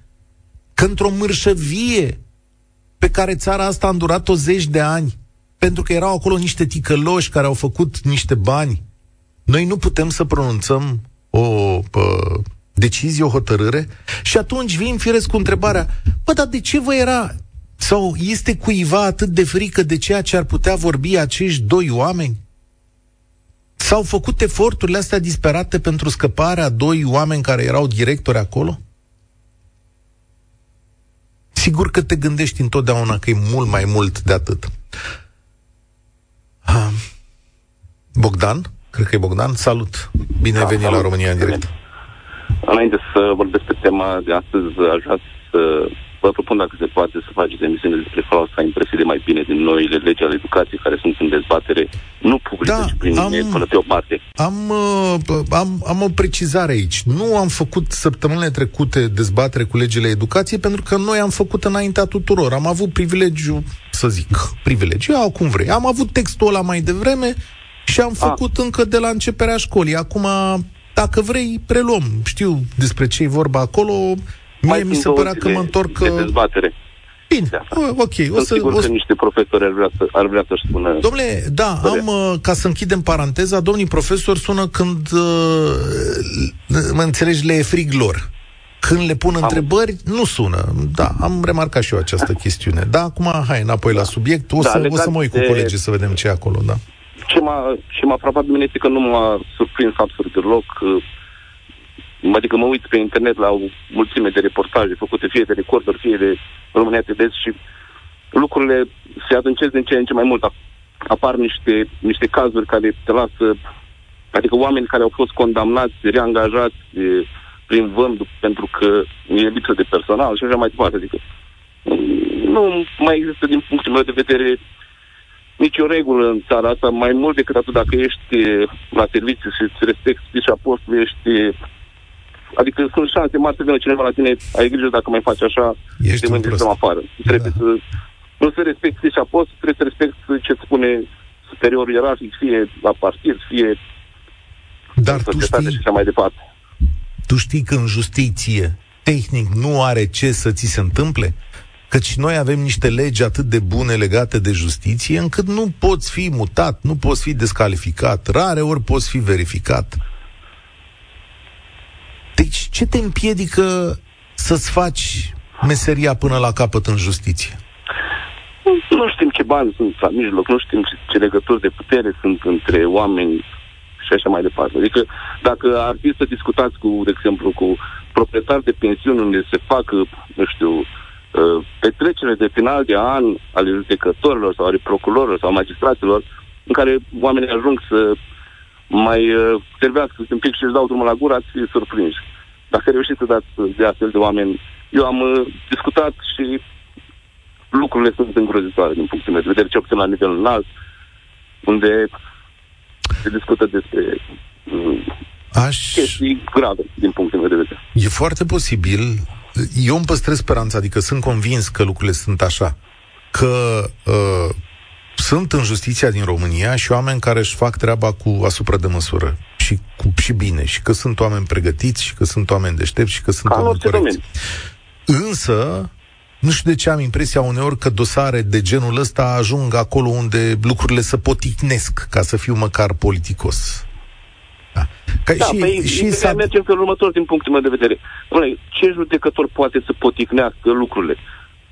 Că într-o mârșăvie pe care țara asta a îndurat-o zeci de ani, pentru că erau acolo niște ticăloși care au făcut niște bani, noi nu putem să pronunțăm o pă, decizie, o hotărâre și atunci vin firesc cu întrebarea, bă, dar de ce vă era sau este cuiva atât de frică de ceea ce ar putea vorbi acești doi oameni? S-au făcut eforturile astea disperate pentru scăparea doi oameni care erau directori acolo? Sigur că te gândești întotdeauna că e mult mai mult de atât. Ha. Bogdan? Cred că e Bogdan. Salut! Bine da, ai venit salut. la România în direct.
Înainte să vorbesc pe tema de astăzi, aș vrea să vă propun dacă se poate să faceți emisiune despre falsa impresie de mai bine din noile legi ale educației care sunt în dezbatere, nu
lipsurile
Da,
și prin
am-
am, până pe o parte.
Am, uh, am, am o precizare aici. Nu am făcut săptămânile trecute dezbatere cu legile educației pentru că noi am făcut înaintea tuturor. Am avut privilegiu, să zic, privilegiu, iau cum vrei. Am avut textul ăla mai devreme și am făcut încă de la începerea școlii. Acum, dacă vrei, preluăm. Știu despre ce e vorba acolo. Mie
Mai
mi
sunt
se
două
părea că
zile
mă întorc...
De
uh,
dezbatere.
Bine,
Da.
o- ok. O
Sunt
să,
sigur
o să
că niște profesori ar vrea, să, ar vrea să-și spună...
Domnule, da,
Bine.
am, uh, ca să închidem paranteza, domnii profesori sună când, uh, mă înțelegi, le e frig lor. Când le pun întrebări, nu sună. Da, am remarcat și eu această chestiune. Da, acum, hai, înapoi la subiect. O
Da,
să, o
legat
să mă uit cu
de-
colegii să vedem ce e acolo, da.
Ce m-a, ce m-a frapat pe mine este că nu m-a surprins absolut deloc. Uh, Adică mă uit pe internet la o mulțime de reportaje făcute fie de recorduri, fie de România TDS și lucrurile se adâncesc din ce în ce mai mult. Apar niște, niște cazuri care te lasă, adică oameni care au fost condamnați, reangajați de, prin vând pentru că e lipsă de personal și așa mai departe. Adică mm, nu mai există din punctul meu de vedere nicio regulă în țara asta, mai mult decât atât dacă ești eh, la serviciu și îți respecti și apostol, ești... eh, Adică sunt șanse mari să vină cineva la tine, ai grijă dacă mai faci așa,
Ești
te
un
mândri
prost.
să afară. Trebuie
Da.
să... Nu să respecti și apostol, trebuie să respecti ce spune superior ierarhic, fie la partid, fie
Dar
în
tu
societate și
știi,
așa mai departe.
tu știi că în justiție, tehnic, nu are ce să ți se întâmple? Căci noi avem niște legi atât de bune legate de justiție, încât nu poți fi mutat, nu poți fi descalificat, rare ori poți fi verificat. Deci ce te împiedică să-ți faci meseria până la capăt în justiție?
Nu știm ce bani sunt la mijloc, nu știm ce, ce legături de putere sunt între oameni și așa mai departe. Adică dacă ar fi să discutați cu, de exemplu, cu proprietari de pensiuni unde se fac, nu știu, uh, petrecere de final de an ale judecătorilor sau ale procurorilor sau magistraților, în care oamenii ajung să mai uh, servească un pic și își dau drumul la gură, ați fi surprinși. Dacă reușiți să dați de astfel de oameni, eu am uh, discutat și lucrurile sunt îngrozitoare din punctul meu de vedere, ce obțin la nivel înalt, unde se discută despre mm,
Aș...
chestii grave din punctul meu de vedere.
E foarte posibil. Eu îmi păstrez speranța, adică sunt convins că lucrurile sunt așa. Că uh, sunt în justiția din România și oameni care își fac treaba cu asupra de măsură și, cu, și bine, și că sunt oameni pregătiți, și că sunt oameni deștepți, și că sunt
Ca în
oameni
orice
corecți.
domeniu.
Însă, nu știu de ce am impresia uneori că dosare de genul ăsta ajung acolo unde lucrurile se poticnesc, ca să fiu măcar politicos. Da. Ca,
Da,
și,
păi,
și
ideea
s-a...
merge în felul următor din punctul meu de vedere. Dom'le, ce judecător poate să poticnească lucrurile?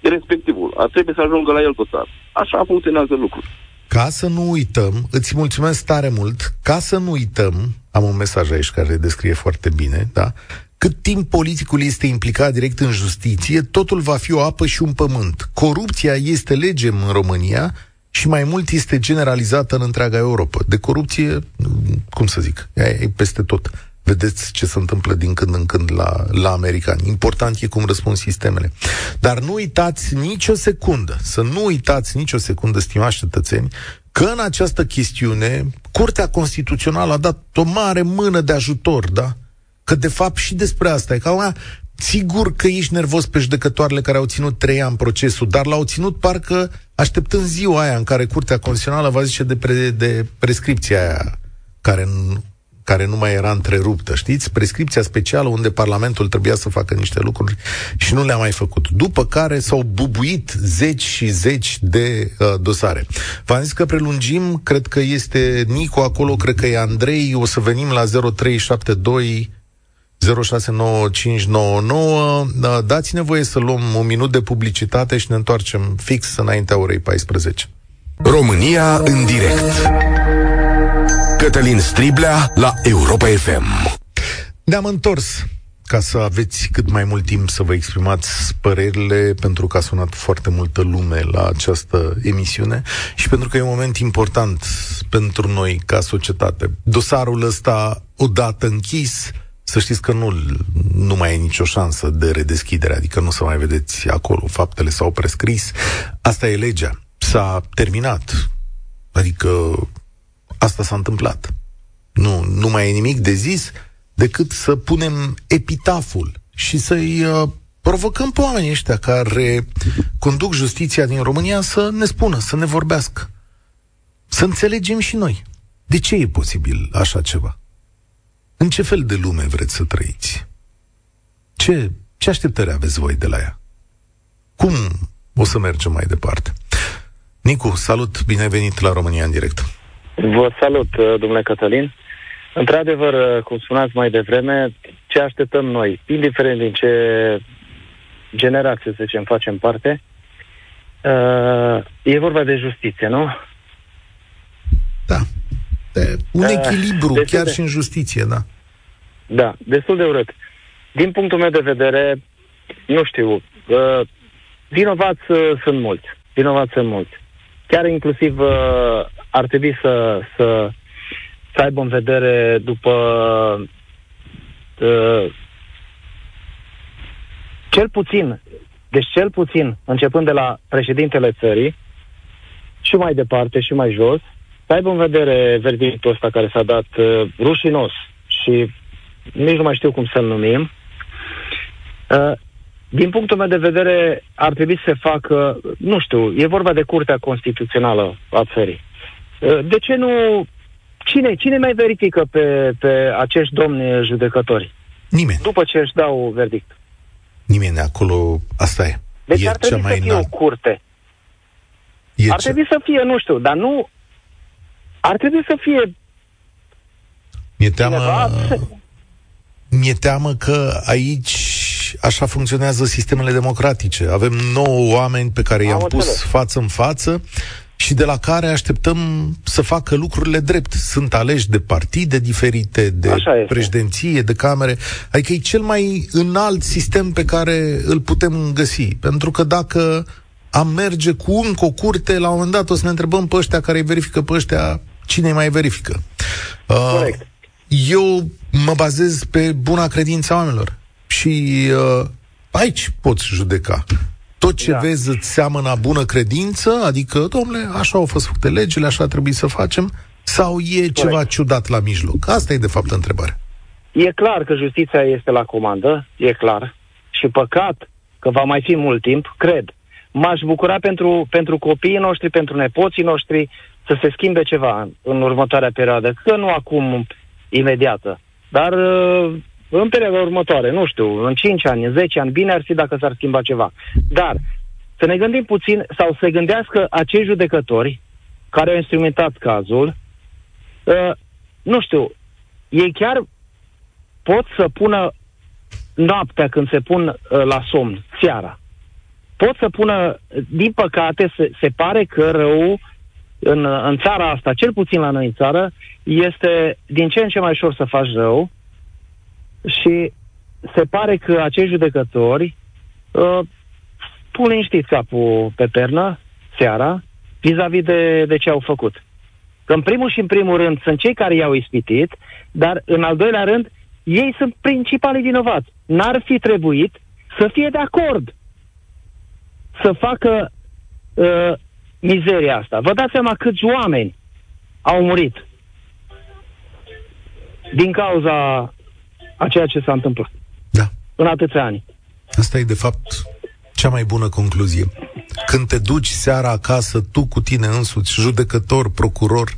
Respectivul. Ar trebui să ajungă la el dosar. Așa funcționează lucrul.
Ca să nu uităm, îți mulțumesc tare mult, ca să nu uităm, am un mesaj aici care descrie foarte bine, da? Cât timp politicul este implicat direct în justiție, totul va fi o apă și un pământ. Corupția este lege în România și mai mult este generalizată în întreaga Europa. De corupție, cum să zic, ea e peste tot. Vedeți ce se întâmplă din când în când la, la americani. Important e cum răspund sistemele. Dar nu uitați nicio secundă, să nu uitați nicio secundă, stimați cetățeni, că în această chestiune Curtea Constituțională a dat o mare mână de ajutor, da? Că de fapt și despre asta e ca una, sigur că ești nervos pe judecătoarele care au ținut trei ani procesul, dar l-au ținut parcă așteptând ziua aia în care Curtea Constituțională va zice de, pre, de prescripția aia care, n- care nu mai era întreruptă, știți? Prescripția specială unde Parlamentul trebuia să facă niște lucruri și nu le-a mai făcut. După care s-au bubuit zeci și zeci de uh, dosare. V-am zis că prelungim, cred că este Nicu acolo, cred că e Andrei, o să venim la 0372 069599. Da, Dați-ne voie să luăm un minut de publicitate și ne întoarcem fix înaintea orei 14.
România în direct. Cătălin Striblea la Europa FM.
Ne-am întors ca să aveți cât mai mult timp să vă exprimați părerile, pentru că a sunat foarte multă lume la această emisiune și pentru că e un moment important pentru noi ca societate. Dosarul ăsta, odată închis, să știți că nu, nu mai e nicio șansă de redeschidere, adică nu să mai vedeți acolo, faptele s-au prescris. Asta e legea. S-a terminat. Adică Asta s-a întâmplat. Nu, nu mai e nimic de zis decât să punem epitaful și să-i uh, provocăm pe oamenii ăștia care conduc justiția din România să ne spună, să ne vorbească. Să înțelegem și noi. De ce e posibil așa ceva? În ce fel de lume vreți să trăiți? Ce, ce așteptări aveți voi de la ea? Cum o să mergem mai departe? Nicu, salut, bine ai venit la România în direct.
Vă salut, uh, domnule Cătălin. Într-adevăr, uh, cum spuneați mai devreme, ce așteptăm noi, indiferent din ce generație, să zicem, facem parte, uh, e vorba de justiție, nu?
Da. De un echilibru, uh, chiar de... și în justiție, da.
Da, destul de urât. Din punctul meu de vedere, nu știu, uh, vinovați uh, sunt mulți. Vinovați sunt mulți. Chiar inclusiv uh, ar trebui să, să, să aibă în vedere după uh, cel puțin, deci cel puțin, începând de la președintele țării și mai departe și mai jos, să aibă în vedere verdictul ăsta care s-a dat uh, rușinos și nici nu mai știu cum să-l numim. Uh, din punctul meu de vedere, ar trebui să se facă, nu știu, e vorba de Curtea Constituțională a țării. Uh, de ce nu... Cine, cine mai verifică pe, pe acești domni judecători?
Nimeni.
După ce își dau verdict.
Nimeni acolo, asta e.
Deci
e
ar trebui
cea mai
să fie
înalt.
o curte.
E
ar
ce...
trebui să fie, nu știu, dar nu... Ar trebui să fie
Mi-e teamă,
cineva...
mi-e teamă că aici așa funcționează sistemele democratice. Avem nouă oameni pe care i-am
Am
pus
înțeles.
față în față și de la care așteptăm să facă lucrurile drept. Sunt aleși de partide diferite, de
Așa este.
președinție, de camere. Adică e cel mai înalt sistem pe care îl putem găsi. Pentru că dacă am merge cu încă o curte, la un moment dat o să ne întrebăm pe ăștia care îi verifică pe ăștia, cine îi mai verifică. Uh,
Corect.
eu mă bazez pe buna credință a oamenilor. Și uh, aici poți judeca. Tot ce
Da.
da. vezi îți seamănă a bună credință, adică, domnule, așa au fost făcute legile, așa trebuie să facem, sau e ceva ciudat la mijloc? Asta e, de fapt, întrebarea.
E clar că justiția este la comandă, e clar. Și păcat că va mai fi mult timp, cred. M-aș bucura pentru, pentru copiii noștri, pentru nepoții noștri, să se schimbe ceva în, în următoarea perioadă. Că nu acum, imediată, dar uh, în perioada următoare, nu știu, în 5 ani, în 10 ani, bine ar fi dacă s-ar schimba ceva. Dar să ne gândim puțin, sau să gândească acei judecători care au instrumentat cazul, uh, nu știu, ei chiar pot să pună noaptea când se pun uh, la somn, seara. Pot să pună, din păcate, se, se pare că rău în, în țara asta, cel puțin la noi în țară, este din ce în ce mai ușor să faci rău și se pare că acei judecători uh, pun liniștit capul pe pernă seara vis-a-vis de, de ce au făcut. Că în primul și în primul rând sunt cei care i-au ispitit, dar în al doilea rând ei sunt principalii vinovați. N-ar fi trebuit să fie de acord să facă uh, mizeria asta. Vă dați seama câți oameni au murit din cauza a ceea ce s-a întâmplat
Da.
în atâția ani.
Asta e, de fapt, cea mai bună concluzie. Când te duci seara acasă, tu cu tine însuți, judecător, procuror,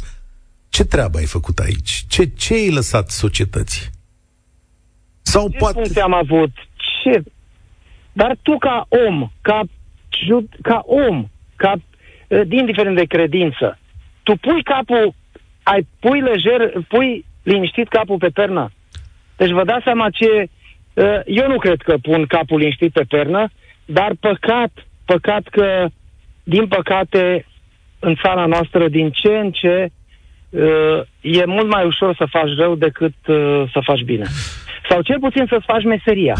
ce treabă ai făcut aici? Ce, ce ai lăsat societății? Sau
Ce
poate...
funcție am avut? Ce? Dar tu ca om, ca, jud- ca om, ca, eh, indiferent de credință, tu pui capul, ai pui lejer, pui liniștit capul pe pernă. Deci vă dați seama ce... eh, Eu nu cred că pun capul liniștit pe pernă, dar păcat, păcat că, din păcate, în țara noastră, din ce în ce, eh, e mult mai ușor să faci rău decât eh, să faci bine. Sau cel puțin să-ți faci meseria.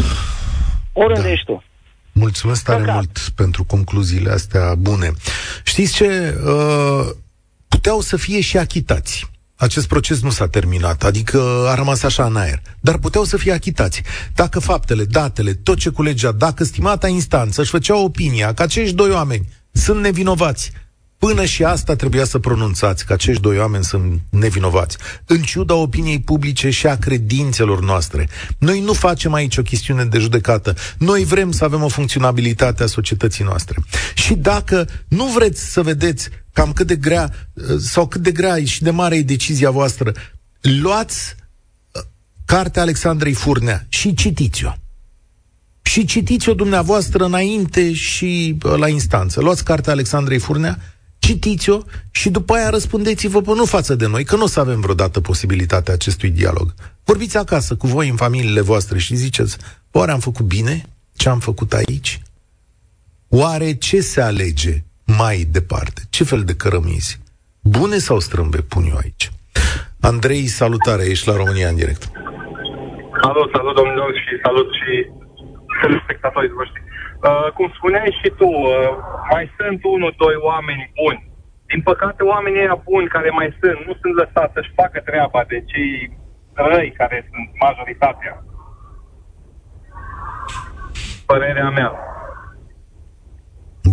Oriunde
Da.
ești tu.
Mulțumesc tare
Păcat.
mult pentru concluziile astea bune. Știți ce? Uh, puteau să fie și achitați. Acest proces nu s-a terminat, adică a rămas așa în aer. Dar puteau să fie achitați. Dacă faptele, datele, tot ce culegea, dacă stimata instanță își făcea opinia că acești doi oameni sunt nevinovați, Până și asta trebuia să pronunțați, că acești doi oameni sunt nevinovați. În ciuda opiniei publice și a credințelor noastre. Noi nu facem aici o chestiune de judecată. Noi vrem să avem o funcționabilitate a societății noastre. Și dacă nu vreți să vedeți cam cât de grea sau cât de grea și de mare e decizia voastră, luați uh, cartea Alexandrei Furnea și citiți-o. Și citiți-o dumneavoastră înainte și uh, la instanță. Luați cartea Alexandrei Furnea citiți-o și după aia răspundeți-vă pe nu față de noi, că nu o să avem vreodată posibilitatea acestui dialog. Vorbiți acasă cu voi în familiile voastre și ziceți, oare am făcut bine ce am făcut aici? Oare ce se alege mai departe? Ce fel de cărămizi? Bune sau strâmbe pun eu aici? Andrei, salutare, ești la România în direct.
Salut, salut domnilor și salut și telespectatorii voștri. Uh, cum spuneai și tu, uh, mai sunt unul, doi oameni buni. Din păcate, oamenii ăia buni care mai sunt, nu sunt lăsați să-și facă treaba de cei răi care sunt majoritatea. Părerea mea.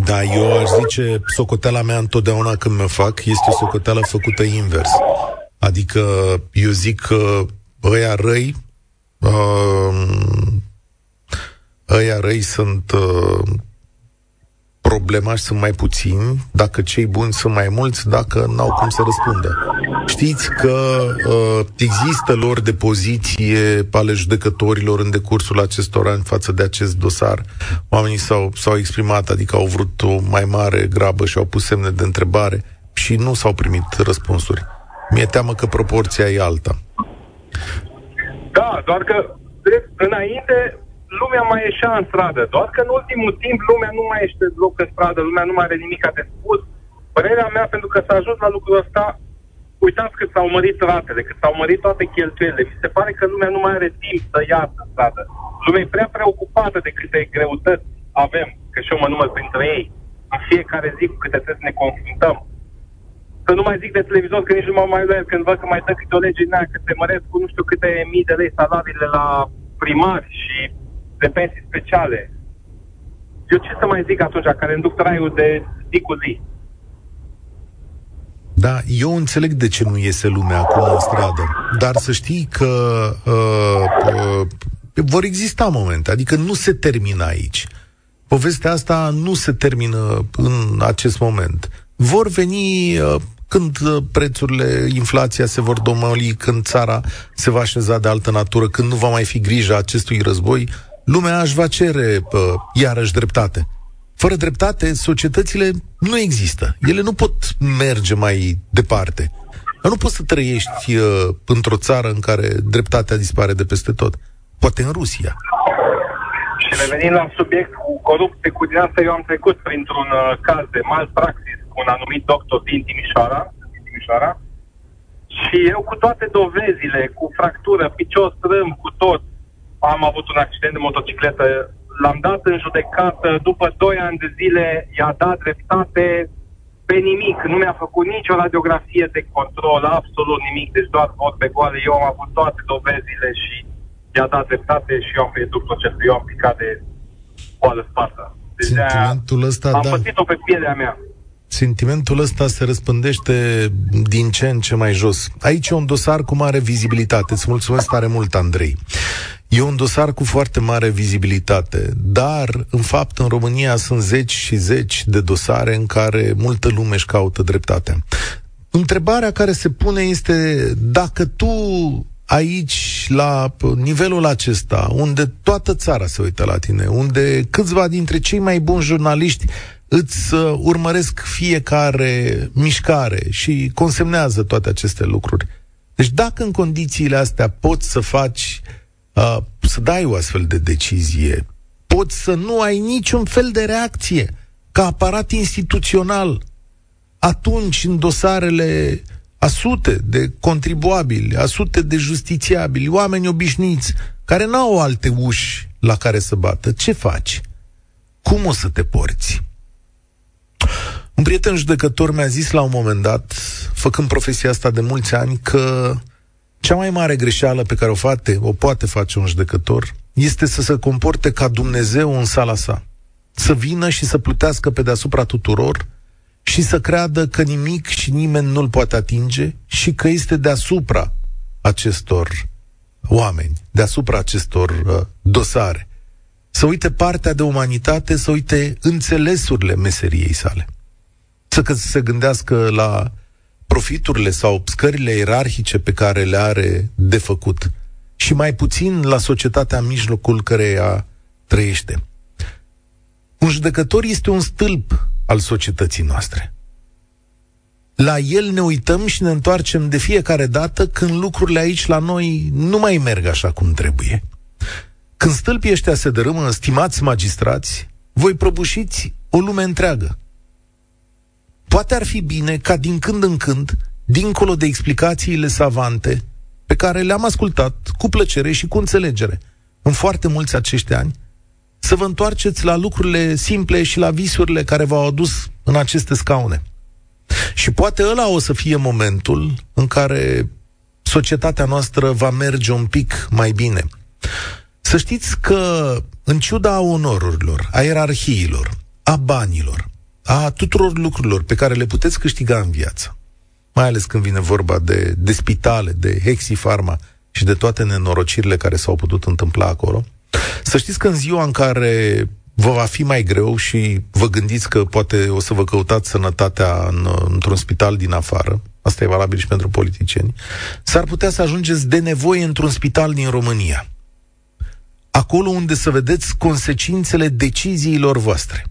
Da, eu aș zice, socoteala mea întotdeauna când mă fac, este o socoteală făcută invers. Adică eu zic că ăia răi uh, ăia răi sunt uh, problemași, sunt mai puțini, dacă cei buni sunt mai mulți, dacă n-au cum să răspundă. Știți că uh, există lor de poziție ale judecătorilor în decursul acestor ani față de acest dosar. Oamenii s-au, s-au exprimat, adică au vrut o mai mare grabă și au pus semne de întrebare și nu s-au primit răspunsuri. Mi-e teamă că proporția e alta.
Da, doar că înainte lumea mai ieșea în stradă, doar că în ultimul timp lumea nu mai este loc în stradă, lumea nu mai are nimic de spus. Părerea mea, pentru că s-a ajuns la lucrul ăsta, uitați cât s-au mărit ratele, cât s-au mărit toate cheltuielile. Mi se pare că lumea nu mai are timp să iasă în stradă. Lumea e prea preocupată de câte greutăți avem, că și eu mă număr printre ei. În fiecare zi cu câte trebuie să ne confruntăm. Să nu mai zic de televizor, că nici nu mă mai luat când văd că mai dă câte o lege din aia, că se măresc cu nu știu câte mii de lei salariile la primari și de pensii speciale. Eu ce să mai zic atunci, care îmi duc traiul de zi cu zi?
Da, eu înțeleg de ce nu iese lumea acum în stradă, dar să știi că uh, uh, vor exista momente, adică nu se termină aici. Povestea asta nu se termină în acest moment. Vor veni uh, când uh, prețurile, inflația se vor domoli, când țara se va așeza de altă natură, când nu va mai fi grija acestui război, lumea își va cere pă, iarăși dreptate. Fără dreptate, societățile nu există. Ele nu pot merge mai departe. Nu poți să trăiești uh, într-o țară în care dreptatea dispare de peste tot. Poate în Rusia.
Și revenind la subiect cu corupție, cu din asta eu am trecut printr-un uh, caz de malpraxis cu un anumit doctor din Timișoara, din Timișoara și eu cu toate dovezile, cu fractură, picior strâm, cu tot, am avut un accident de motocicletă, l-am dat în judecată, după 2 ani de zile i-a dat dreptate pe nimic, nu mi-a făcut nicio radiografie de control, absolut nimic, deci doar vorbe goale, eu am avut toate dovezile și i-a dat dreptate și eu am pierdut procesul, eu am picat de goală spartă. Deci
Sentimentul ăsta,
am
da.
pățit-o pe pielea mea
sentimentul ăsta se răspândește din ce în ce mai jos. Aici e un dosar cu mare vizibilitate. Îți mulțumesc tare mult, Andrei. E un dosar cu foarte mare vizibilitate, dar, în fapt, în România sunt zeci și zeci de dosare în care multă lume își caută dreptatea. Întrebarea care se pune este dacă tu aici, la nivelul acesta, unde toată țara se uită la tine, unde câțiva dintre cei mai buni jurnaliști îți uh, urmăresc fiecare mișcare și consemnează toate aceste lucruri. Deci dacă în condițiile astea poți să faci, uh, să dai o astfel de decizie, poți să nu ai niciun fel de reacție ca aparat instituțional, atunci în dosarele a sute de contribuabili, a sute de justițiabili, oameni obișnuiți, care n-au alte uși la care să bată, ce faci? Cum o să te porți? Un prieten judecător mi-a zis la un moment dat, făcând profesia asta de mulți ani, că cea mai mare greșeală pe care o, face, o poate face un judecător este să se comporte ca Dumnezeu în sala sa. Să vină și să plutească pe deasupra tuturor și să creadă că nimic și nimeni nu-l poate atinge și că este deasupra acestor oameni, deasupra acestor uh, dosare. Să uite partea de umanitate, să uite înțelesurile meseriei sale. Să că se gândească la profiturile sau scările ierarhice pe care le are de făcut și mai puțin la societatea în mijlocul căreia trăiește. Un judecător este un stâlp al societății noastre. La el ne uităm și ne întoarcem de fiecare dată când lucrurile aici la noi nu mai merg așa cum trebuie. Când stâlpii ăștia se dărâmă, stimați magistrați, voi prăbușiți o lume întreagă. Poate ar fi bine ca din când în când, dincolo de explicațiile savante, pe care le-am ascultat cu plăcere și cu înțelegere în foarte mulți acești ani, să vă întoarceți la lucrurile simple și la visurile care v-au adus în aceste scaune. Și poate ăla o să fie momentul în care societatea noastră va merge un pic mai bine. Să știți că, în ciuda onorurilor, a ierarhiilor, a banilor, a tuturor lucrurilor pe care le puteți câștiga în viață, mai ales când vine vorba de, de spitale, de hexifarma și de toate nenorocirile care s-au putut întâmpla acolo, să știți că în ziua în care vă va fi mai greu și vă gândiți că poate o să vă căutați sănătatea în, într-un spital din afară, asta e valabil și pentru politicieni, s-ar putea să ajungeți de nevoie într-un spital din România. Acolo unde să vedeți consecințele deciziilor voastre.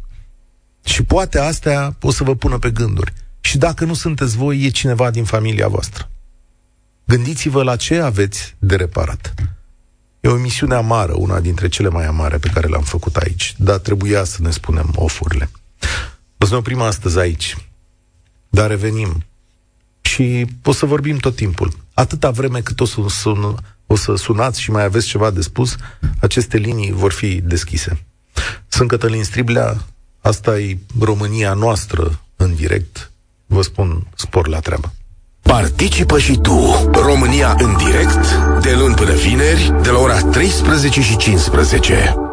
Și poate astea o să vă pună pe gânduri. Și dacă nu sunteți voi, e cineva din familia voastră. Gândiți-vă la ce aveți de reparat. E o emisiune amară, una dintre cele mai amare pe care le-am făcut aici, dar trebuia să ne spunem ofurile. O să ne oprim astăzi aici, dar revenim și o să vorbim tot timpul. Atâta vreme cât o să, sun, o să sunați și mai aveți ceva de spus, aceste linii vor fi deschise. Sunt Cătălin Striblea, asta e România noastră în direct. Vă spun spor la treabă.
Participă și tu, România în direct, de luni până vineri, de la ora 13 și 15.